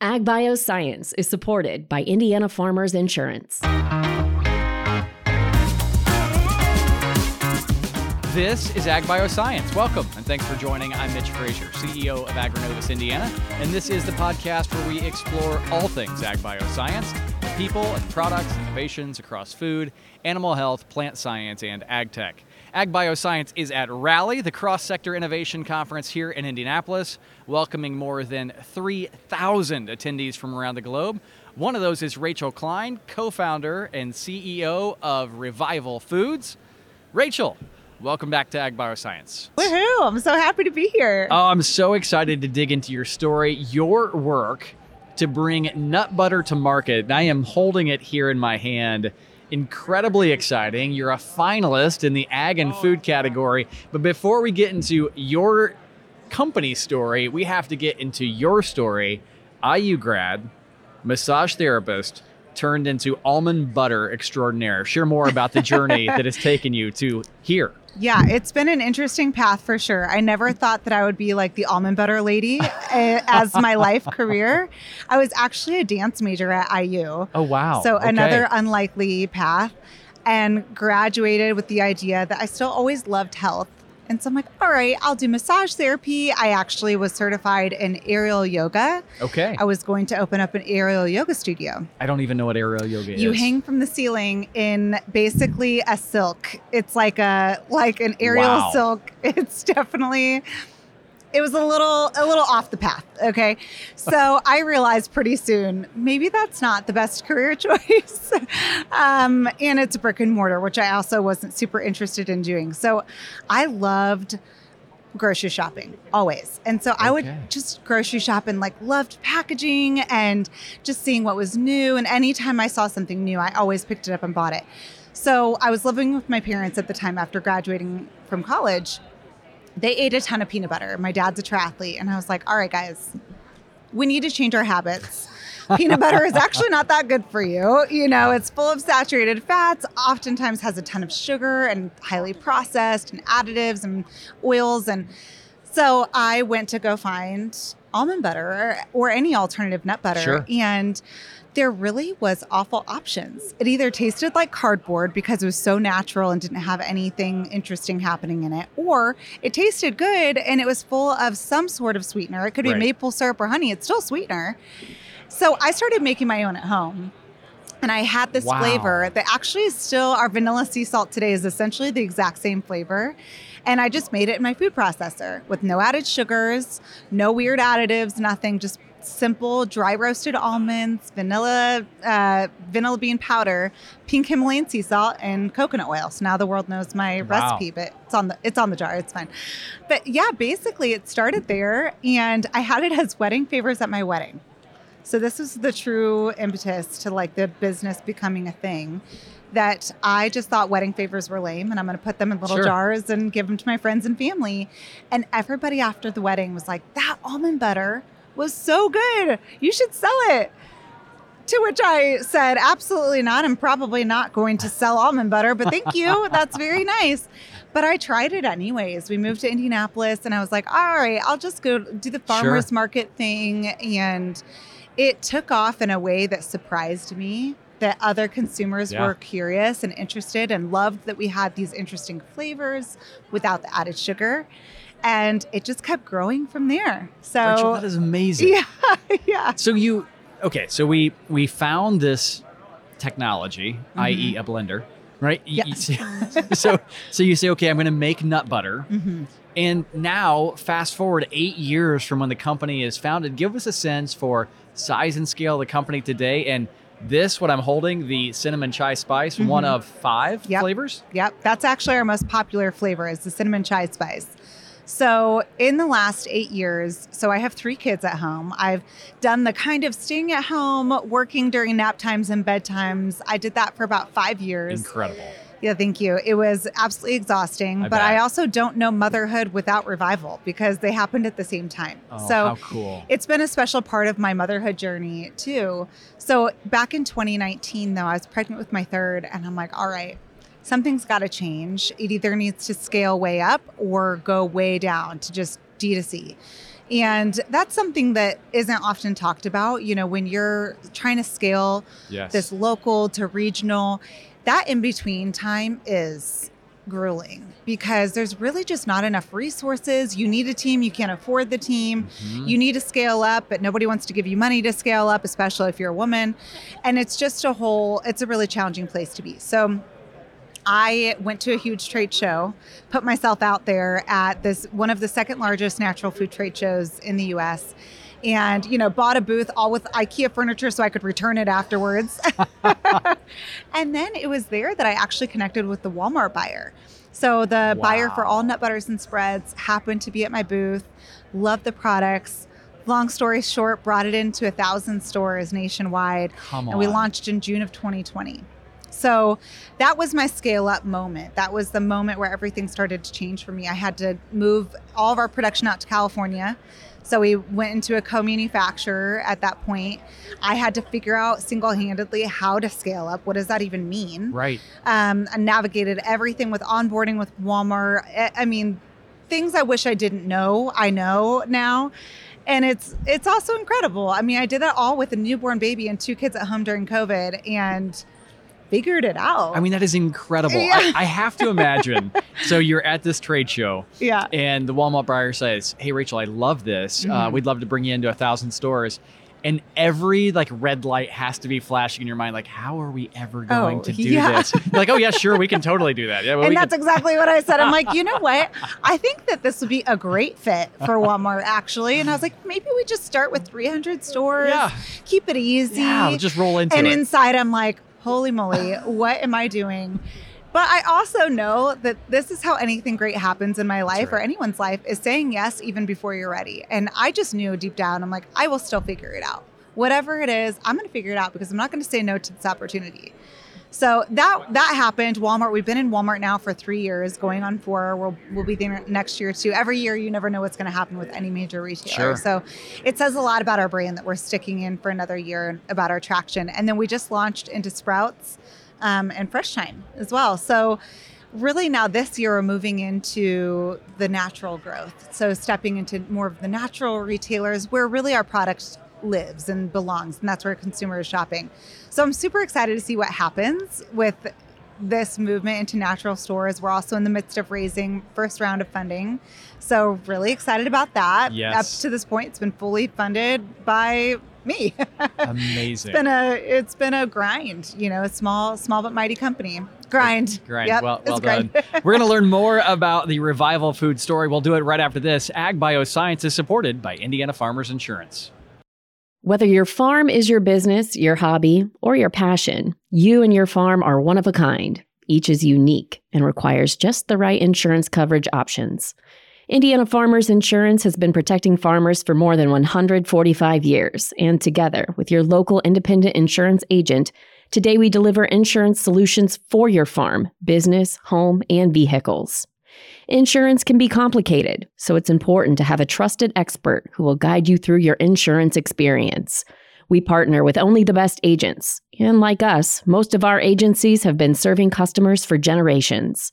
Ag Bioscience is supported by Indiana Farmers Insurance. This is Ag Bioscience. Welcome and thanks for joining. I'm Mitch Frazier, CEO of AgriNovus Indiana, and this is the podcast where we explore all things ag bioscience, people and products, innovations across food, animal health, plant science, and ag tech. Ag Bioscience is at Rally, the cross sector innovation conference here in Indianapolis, welcoming more than 3,000 attendees from around the globe. One of those is Rachel Klein, co founder and CEO of Revival Foods. Rachel, welcome back to Ag Bioscience. Woohoo! I'm so happy to be here. Oh, I'm so excited to dig into your story, your work to bring nut butter to market. And I am holding it here in my hand incredibly exciting. You're a finalist in the ag and oh, food category. But before we get into your company story, we have to get into your story. IU grad, massage therapist, turned into almond butter extraordinaire. Share more about the journey that has taken you to here. Yeah, it's been an interesting path for sure. I never thought that I would be like the almond butter lady eh, as my life career. I was actually a dance major at IU. Oh, wow. So Okay. another unlikely path and graduated with the idea that I still always loved health. And so I'm like, all right, I'll do massage therapy. I actually was certified in aerial yoga. Okay. I was going to open up an aerial yoga studio. I don't even know what aerial yoga is. You hang from the ceiling in basically a silk. It's like a like an aerial Wow. silk. It's definitely it was a little a little off the path, okay? So I realized pretty soon maybe that's not the best career choice. um, and it's brick and mortar, which I also wasn't super interested in doing. So I loved grocery shopping always. And so I would just grocery shop and like loved packaging and just seeing what was new. And anytime I saw something new, I always picked it up and bought it. So I was living with my parents at the time after graduating from college. They ate a ton of peanut butter. My dad's a triathlete. And I was like, all right, guys, we need to change our habits. Peanut butter is actually not that good for you. You know, it's full of saturated fats, oftentimes has a ton of sugar and highly processed and additives and oils. And so I went to go find almond butter or, or any alternative nut butter. Sure. And there really was awful options. It either tasted like cardboard because it was so natural and didn't have anything interesting happening in it, or it tasted good and it was full of some sort of sweetener. It could be Right. maple syrup or honey. It's still sweetener. So I started making my own at home. And I had this Wow. flavor that actually is still our vanilla sea salt today is essentially the exact same flavor. And I just made it in my food processor with no added sugars, no weird additives, nothing, just simple dry roasted almonds, vanilla, uh, vanilla bean powder, pink Himalayan sea salt, and coconut oil. So now the world knows my Wow. recipe, but it's on the it's on the jar. It's fine. But yeah, basically it started there, and I had it as wedding favors at my wedding. So this was the true impetus to like the business becoming a thing. That I just thought wedding favors were lame, and I'm going to put them in little Sure. jars and give them to my friends and family. And everybody after the wedding was like, "That almond butter was so good. You should sell it." To which I said, "Absolutely not. I'm probably not going to sell almond butter, but thank you. That's very nice." But I tried it anyways. We moved to Indianapolis, and I was like, "All right, I'll just go do the farmers market thing." And it took off in a way that surprised me that other consumers Yeah. were curious and interested and loved that we had these interesting flavors without the added sugar and it just kept growing from there so Rachel, that is amazing. yeah yeah So you okay? So we we found this technology, i.e., Mm-hmm. a blender, right? Y- Yeah. so so you say, okay, I'm going to make nut butter, Mhm. and now fast forward eight years from when the company is founded. Give us a sense for size and scale of the company today, and this what I'm holding, the cinnamon chai spice, one of five Mm-hmm. Yep. flavors. Yep, that's actually our most popular flavor is the cinnamon chai spice. So, in the last 8 years, so I have 3 kids at home. I've done the kind of staying at home, working during nap times and bedtimes. I did that for about 5 years. Incredible. Yeah, thank you. It was absolutely exhausting, I but I also don't know motherhood without revival because they happened at the same time. Oh, so how cool. it's been a special part of my motherhood journey too. So back in 2019, though, I was pregnant with my third, and I'm like, all right, something's got to change. It either needs to scale way up or go way down to just D2C. And that's something that isn't often talked about. You know, when you're trying to scale Yes. this local to regional, that in between time is grueling because there's really just not enough resources. You need a team, you can't afford the team. Mhm. You need to scale up, but nobody wants to give you money to scale up, especially if you're a woman. And it's just a whole, it's a really challenging place to be. So I went to a huge trade show, put myself out there at this one of the second largest natural food trade shows in the US. And, you know, bought a booth all with IKEA furniture so I could return it afterwards. and then it was there that I actually connected with the Walmart buyer. So the buyer for all nut butters and spreads happened to be at my booth, loved the products. Long story short, brought it into a thousand stores nationwide and we launched in June of 2020. So that was my scale up moment. That was the moment where everything started to change for me. I had to move all of our production out to California. So we went into a co manufacturer at that point. I had to figure out single handedly how to scale up. What does that even mean? Right. Um, I navigated everything with onboarding with Walmart. I- I mean, things I wish I didn't know, I know now. And it's it's also incredible. I mean, I did that all with a newborn baby and two kids at home during COVID and figured it out. I mean, that is incredible. Yeah. I, I have to imagine. so you're at this trade show, yeah. and the Walmart buyer says, "Hey, Rachel, I love this. Uh, Mhm. we'd love to bring you into a thousand stores." And every like red light has to be flashing in your mind, like, how are we ever going Oh, to do yeah. this? You're like, oh yeah, sure, we can totally do that. Yeah, well, and that's can- exactly what I said. I'm like, you know what? I think that this would be a great fit for Walmart, actually. And I was like, maybe we just start with 300 stores, yeah, keep it easy. yeah, just roll into and it. inside i'm like holy moly what am i doing? But i also know that this is how anything great happens in my life or anyone's life is saying yes even before you're ready. And i just knew deep down i'm like i will still figure it out. Whatever it is i'm going to figure it out because i'm not going to say no to this opportunity so that that happened walmart we've been in walmart now for three years going on four we'll, we'll be there next year too every year you never know what's going to happen with any major retailer Sure. so it says a lot about our brand that we're sticking in for another year and about our traction. And then we just launched into Sprouts um, and Fresh Thyme as well. So really now this year we're moving into the natural growth. So stepping into more of the natural retailers where really our product lives and belongs, and that's where consumers is shopping. So I'm super excited to see what happens with this movement into natural stores. We're also in the midst of raising first round of funding. So really excited about that. Yes. Up to this point, it's been fully funded by me. Amazing. it's been a it's been a grind, you know, a small small but mighty company. Grind. Grind. Yep, well, well done. We're going to learn more about the Revival Food story. We'll do it right after this. Ag Bioscience is supported by Indiana Farmers Insurance. Whether your farm is your business, your hobby, or your passion, you and your farm are one of a kind. Each is unique and requires just the right insurance coverage options. Indiana Farmers Insurance has been protecting farmers for more than 145 years, and together with your local independent insurance agent, today we deliver insurance solutions for your farm, business, home, and vehicles. Insurance can be complicated, so it's important to have a trusted expert who will guide you through your insurance experience. We partner with only the best agents, and like us, most of our agencies have been serving customers for generations.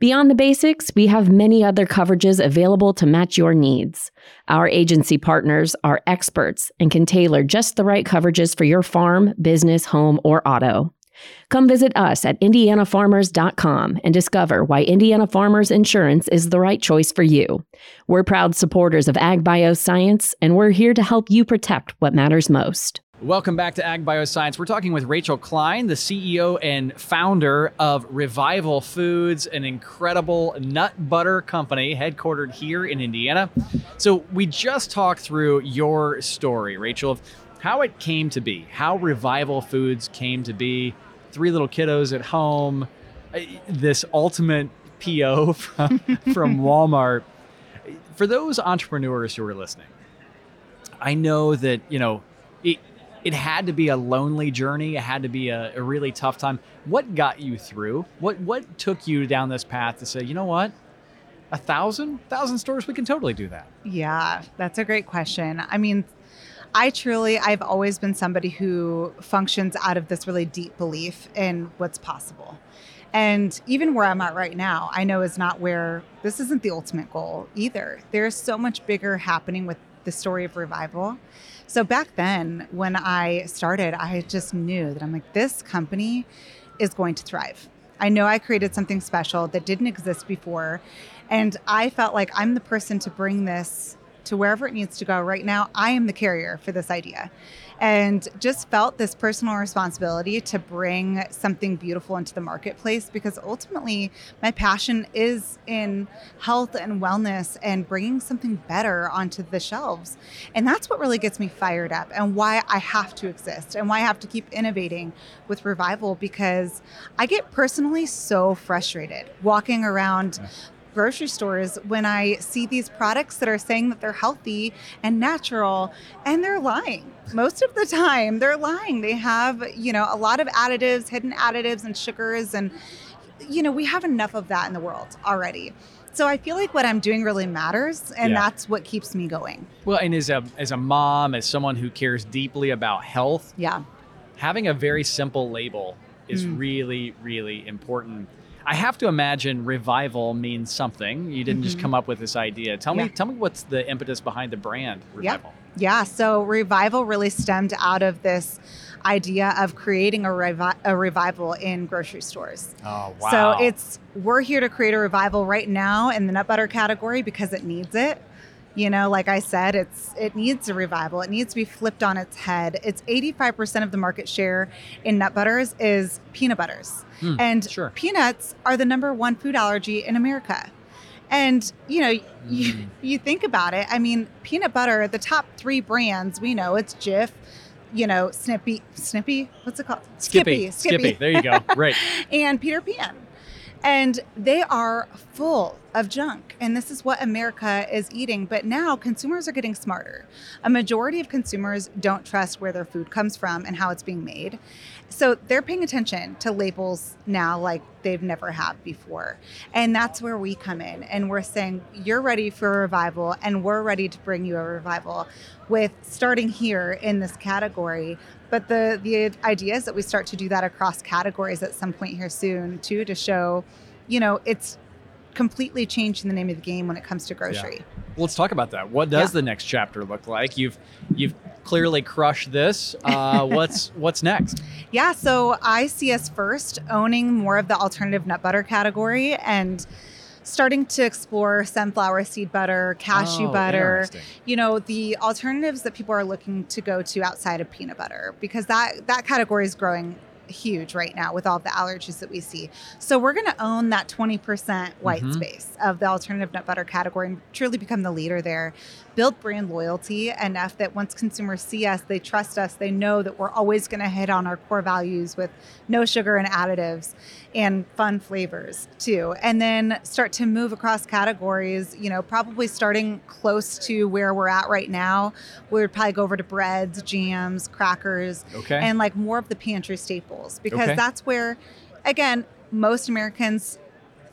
Beyond the basics, we have many other coverages available to match your needs. Our agency partners are experts and can tailor just the right coverages for your farm, business, home, or auto. Come visit us at indianafarmers.com and discover why Indiana Farmers Insurance is the right choice for you. We're proud supporters of Ag Bioscience, and we're here to help you protect what matters most. Welcome back to Ag Bioscience. We're talking with Rachel Klein, the CEO and founder of Revival Foods, an incredible nut butter company headquartered here in Indiana. So, we just talked through your story, Rachel, of how it came to be, how Revival Foods came to be. Three little kiddos at home, this ultimate PO from, from Walmart. For those entrepreneurs who are listening, I know that, you know, it, it had to be a lonely journey. It had to be a, a really tough time. What got you through? What what took you down this path to say, you know what? A thousand? Thousand stores, we can totally do that. Yeah, that's a great question. I mean, I truly, I've always been somebody who functions out of this really deep belief in what's possible. And even where I'm at right now, I know is not where this isn't the ultimate goal either. There's so much bigger happening with the story of revival. So back then, when I started, I just knew that I'm like, this company is going to thrive. I know I created something special that didn't exist before. And I felt like I'm the person to bring this to wherever it needs to go right now. I am the carrier for this idea and just felt this personal responsibility to bring something beautiful into the marketplace because ultimately my passion is in health and wellness and bringing something better onto the shelves. And that's what really gets me fired up and why I have to exist and why I have to keep innovating with Revival because I get personally so frustrated walking around grocery stores when I see these products that are saying that they're healthy and natural and they're lying. Most of the time, they're lying. They have, you know, a lot of additives, hidden additives and sugars and you know, we have enough of that in the world already. So I feel like what I'm doing really matters and Yeah. that's what keeps me going. Well, and as a as a mom, as someone who cares deeply about health, Yeah. having a very simple label is Mm. really, really important. I have to imagine revival means something. You didn't just Mhm. come up with this idea. Tell me, tell me what's the impetus behind the brand Yeah. revival. Yeah, so revival really stemmed out of this idea of creating a, revi- a revival in grocery stores. Oh wow! So it's we're here to create a revival right now in the nut butter category because it needs it. You know, like I said, it's it needs a revival. It needs to be flipped on its head. It's 85% of the market share in nut butters is peanut butters. Hmm, and sure. peanuts are the number one food allergy in America. And you know, you, Mm. you think about it. I mean, peanut butter. The top three brands we know it's Jif, you know, Snippy, Snippy. What's it called? Skippy, Skippy. There you go. Right. and Peter Pan. And they are full of junk. And this is what America is eating. But now consumers are getting smarter. A majority of consumers don't trust where their food comes from and how it's being made. So they're paying attention to labels now like they've never have before. And that's where we come in. And we're saying, you're ready for a revival, and we're ready to bring you a revival with starting here in this category. But the the idea is that we start to do that across categories at some point here soon too to show, you know, it's completely changing the name of the game when it comes to grocery. Well, let's talk about that. What does Yeah. the next chapter look like? You've you've clearly crushed this. Uh, what's what's next? Yeah, so I see us first owning more of the alternative nut butter category and starting to explore sunflower seed butter, cashew Oh, butter, you know, the alternatives that people are looking to go to outside of peanut butter because that that category is growing huge right now with all the allergies that we see. So we're going to own that 20% white Mhm. space of the alternative nut butter category and truly become the leader there. Build brand loyalty enough that once consumers see us, they trust us, they know that we're always going to hit on our core values with no sugar and additives and fun flavors too. And then start to move across categories, you know, probably starting close to where we're at right now. We would probably go over to breads, jams, crackers, Okay. and like more of the pantry staples because Okay. that's where again most americans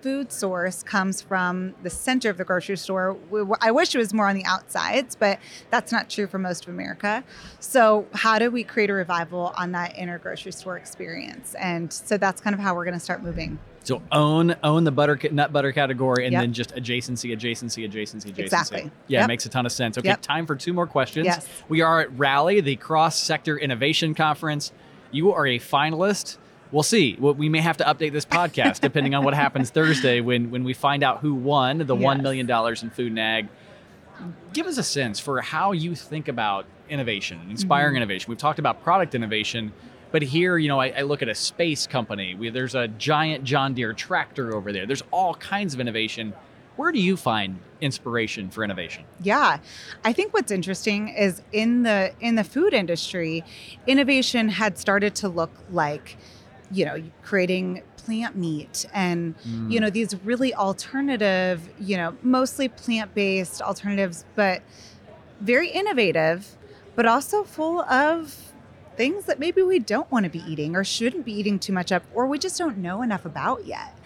food source comes from the center of the grocery store i wish it was more on the outsides but that's not true for most of america so how do we create a revival on that inner grocery store experience and so that's kind of how we're going to start moving so own own the butter nut butter category, and Yep. then just adjacency, adjacency, adjacency, adjacency. Exactly. Yeah, it makes a ton of sense. Okay, Yep. time for two more questions. Yes. We are at Rally, the Cross Sector Innovation Conference. You are a finalist. We'll see. We may have to update this podcast depending on what happens Thursday when when we find out who won the Yes. million dollars in food and ag. Give us a sense for how you think about innovation, inspiring Mhm. innovation. We've talked about product innovation, but here, you know, I, I look at a space company. We, there's a giant John Deere tractor over there. There's all kinds of innovation. Where do you find inspiration for innovation? Yeah. I think what's interesting is in the in the food industry, innovation had started to look like, you know, creating plant meat and Mm. you know these really alternative, you know, mostly plant-based alternatives but very innovative but also full of things that maybe we don't want to be eating or shouldn't be eating too much of or we just don't know enough about yet.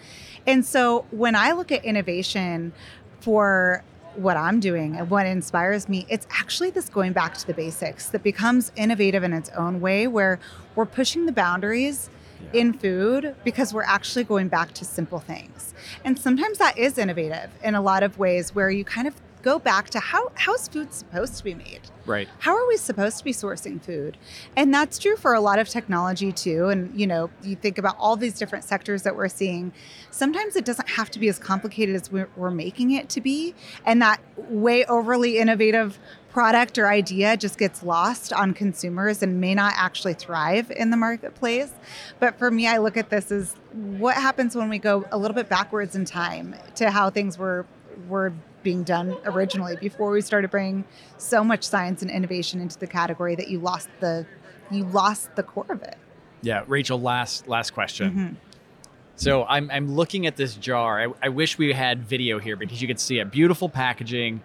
And so when I look at innovation for what I'm doing and what inspires me, it's actually this going back to the basics that becomes innovative in its own way, where we're pushing the boundaries Yeah. in food because we're actually going back to simple things. And sometimes that is innovative in a lot of ways where you kind of go back to how how's food supposed to be made? Right. How are we supposed to be sourcing food? And that's true for a lot of technology too. And you know, you think about all these different sectors that we're seeing. Sometimes it doesn't have to be as complicated as we're, we're making it to be, and that way overly innovative product or idea just gets lost on consumers and may not actually thrive in the marketplace. But for me, I look at this as what happens when we go a little bit backwards in time to how things were were being done originally before we started bringing so much science and innovation into the category that you lost the you lost the core of it. Yeah, Rachel. Last last question. Mhm. So I'm I'm looking at this jar. I, I wish we had video here because you could see it. Beautiful packaging.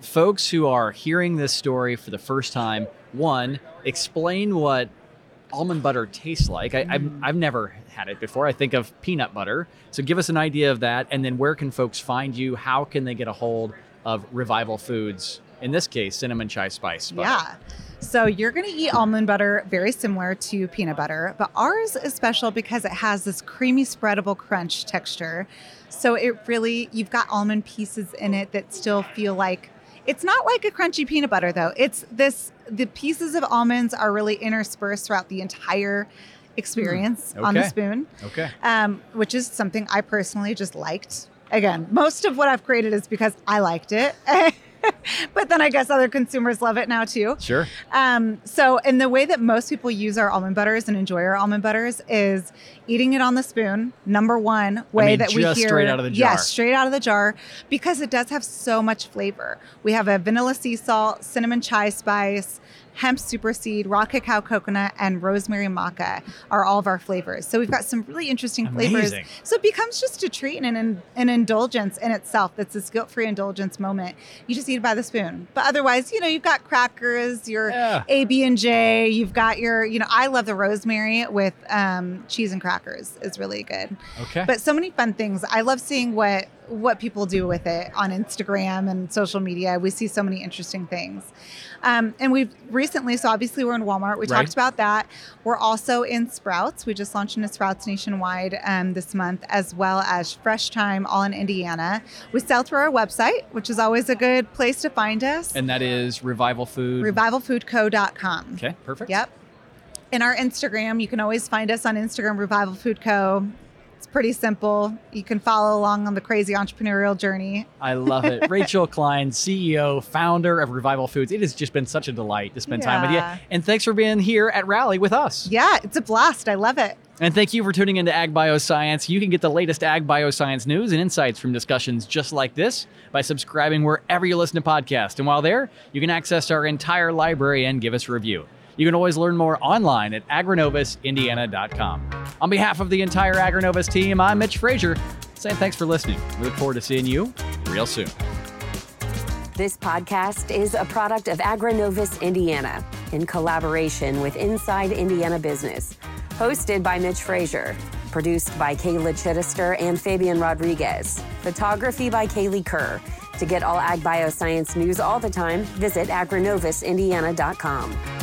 Folks who are hearing this story for the first time, one, explain what almond butter tastes like. I, I've, mm. I've never had it before. I think of peanut butter. So give us an idea of that, and then where can folks find you? How can they get a hold of Revival Foods? In this case, cinnamon chai spice. butter? Yeah. So you're going to eat almond butter very similar to peanut butter, but ours is special because it has this creamy spreadable crunch texture. So it really you've got almond pieces in it that still feel like it's not like a crunchy peanut butter though. It's this the pieces of almonds are really interspersed throughout the entire experience on the spoon Okay. um, which is something I personally just liked. Again, most of what I've created is because I liked it. but then I guess other consumers love it now too. Sure. Um, so, and the way that most people use our almond butters and enjoy our almond butters is eating it on the spoon. Number one way mean, that we hear, straight out of the jar. yes, straight out of the jar, because it does have so much flavor. We have a vanilla sea salt, cinnamon chai spice, hemp super seed, raw cacao coconut, and rosemary maca are all of our flavors. So we've got some really interesting flavors. So it becomes just a treat and an, an indulgence in itself. That's this guilt-free indulgence moment. You just eat it by the spoon. But otherwise, you know, you've got crackers, your Yeah. AB and J. You've got your, you know, I love the rosemary with um, cheese and crackers is really good. Okay. But so many fun things. I love seeing what what people do with it on Instagram and social media. We see so many interesting things. Um, and we've recently, so obviously we're in Walmart. We Right. talked about that. We're also in Sprouts. We just launched into Sprouts nationwide um, this month, as well as Fresh Thyme, all in Indiana. We sell through our website, which is always a good place to find us. and that is Revival Food. RevivalFoodCo.com. okay. Perfect. Yep. In our Instagram, you can always find us on Instagram, Revival Food Co. It's pretty simple. You can follow along on the crazy entrepreneurial journey. I love it. Rachel Klein, CEO, founder of Revival Foods. It has just been such a delight to spend time with you. And thanks for being here at Rally with us. Yeah, it's a blast. I love it. And thank you for tuning into Ag Bioscience. You can get the latest Ag Bioscience news and insights from discussions just like this by subscribing wherever you listen to podcasts. And while there, you can access our entire library and give us a review. You can always learn more online at agrinovusindiana.com. On behalf of the entire AgriNovus team, I'm Mitch Frazier, saying thanks for listening. We look forward to seeing you real soon. This podcast is a product of AgriNovus Indiana in collaboration with Inside Indiana Business. Hosted by Mitch Frazier. Produced by Kayla Chittister and Fabian Rodriguez. Photography by Kaylee Kerr. To get all ag bioscience news all the time, visit agrinovusindiana.com.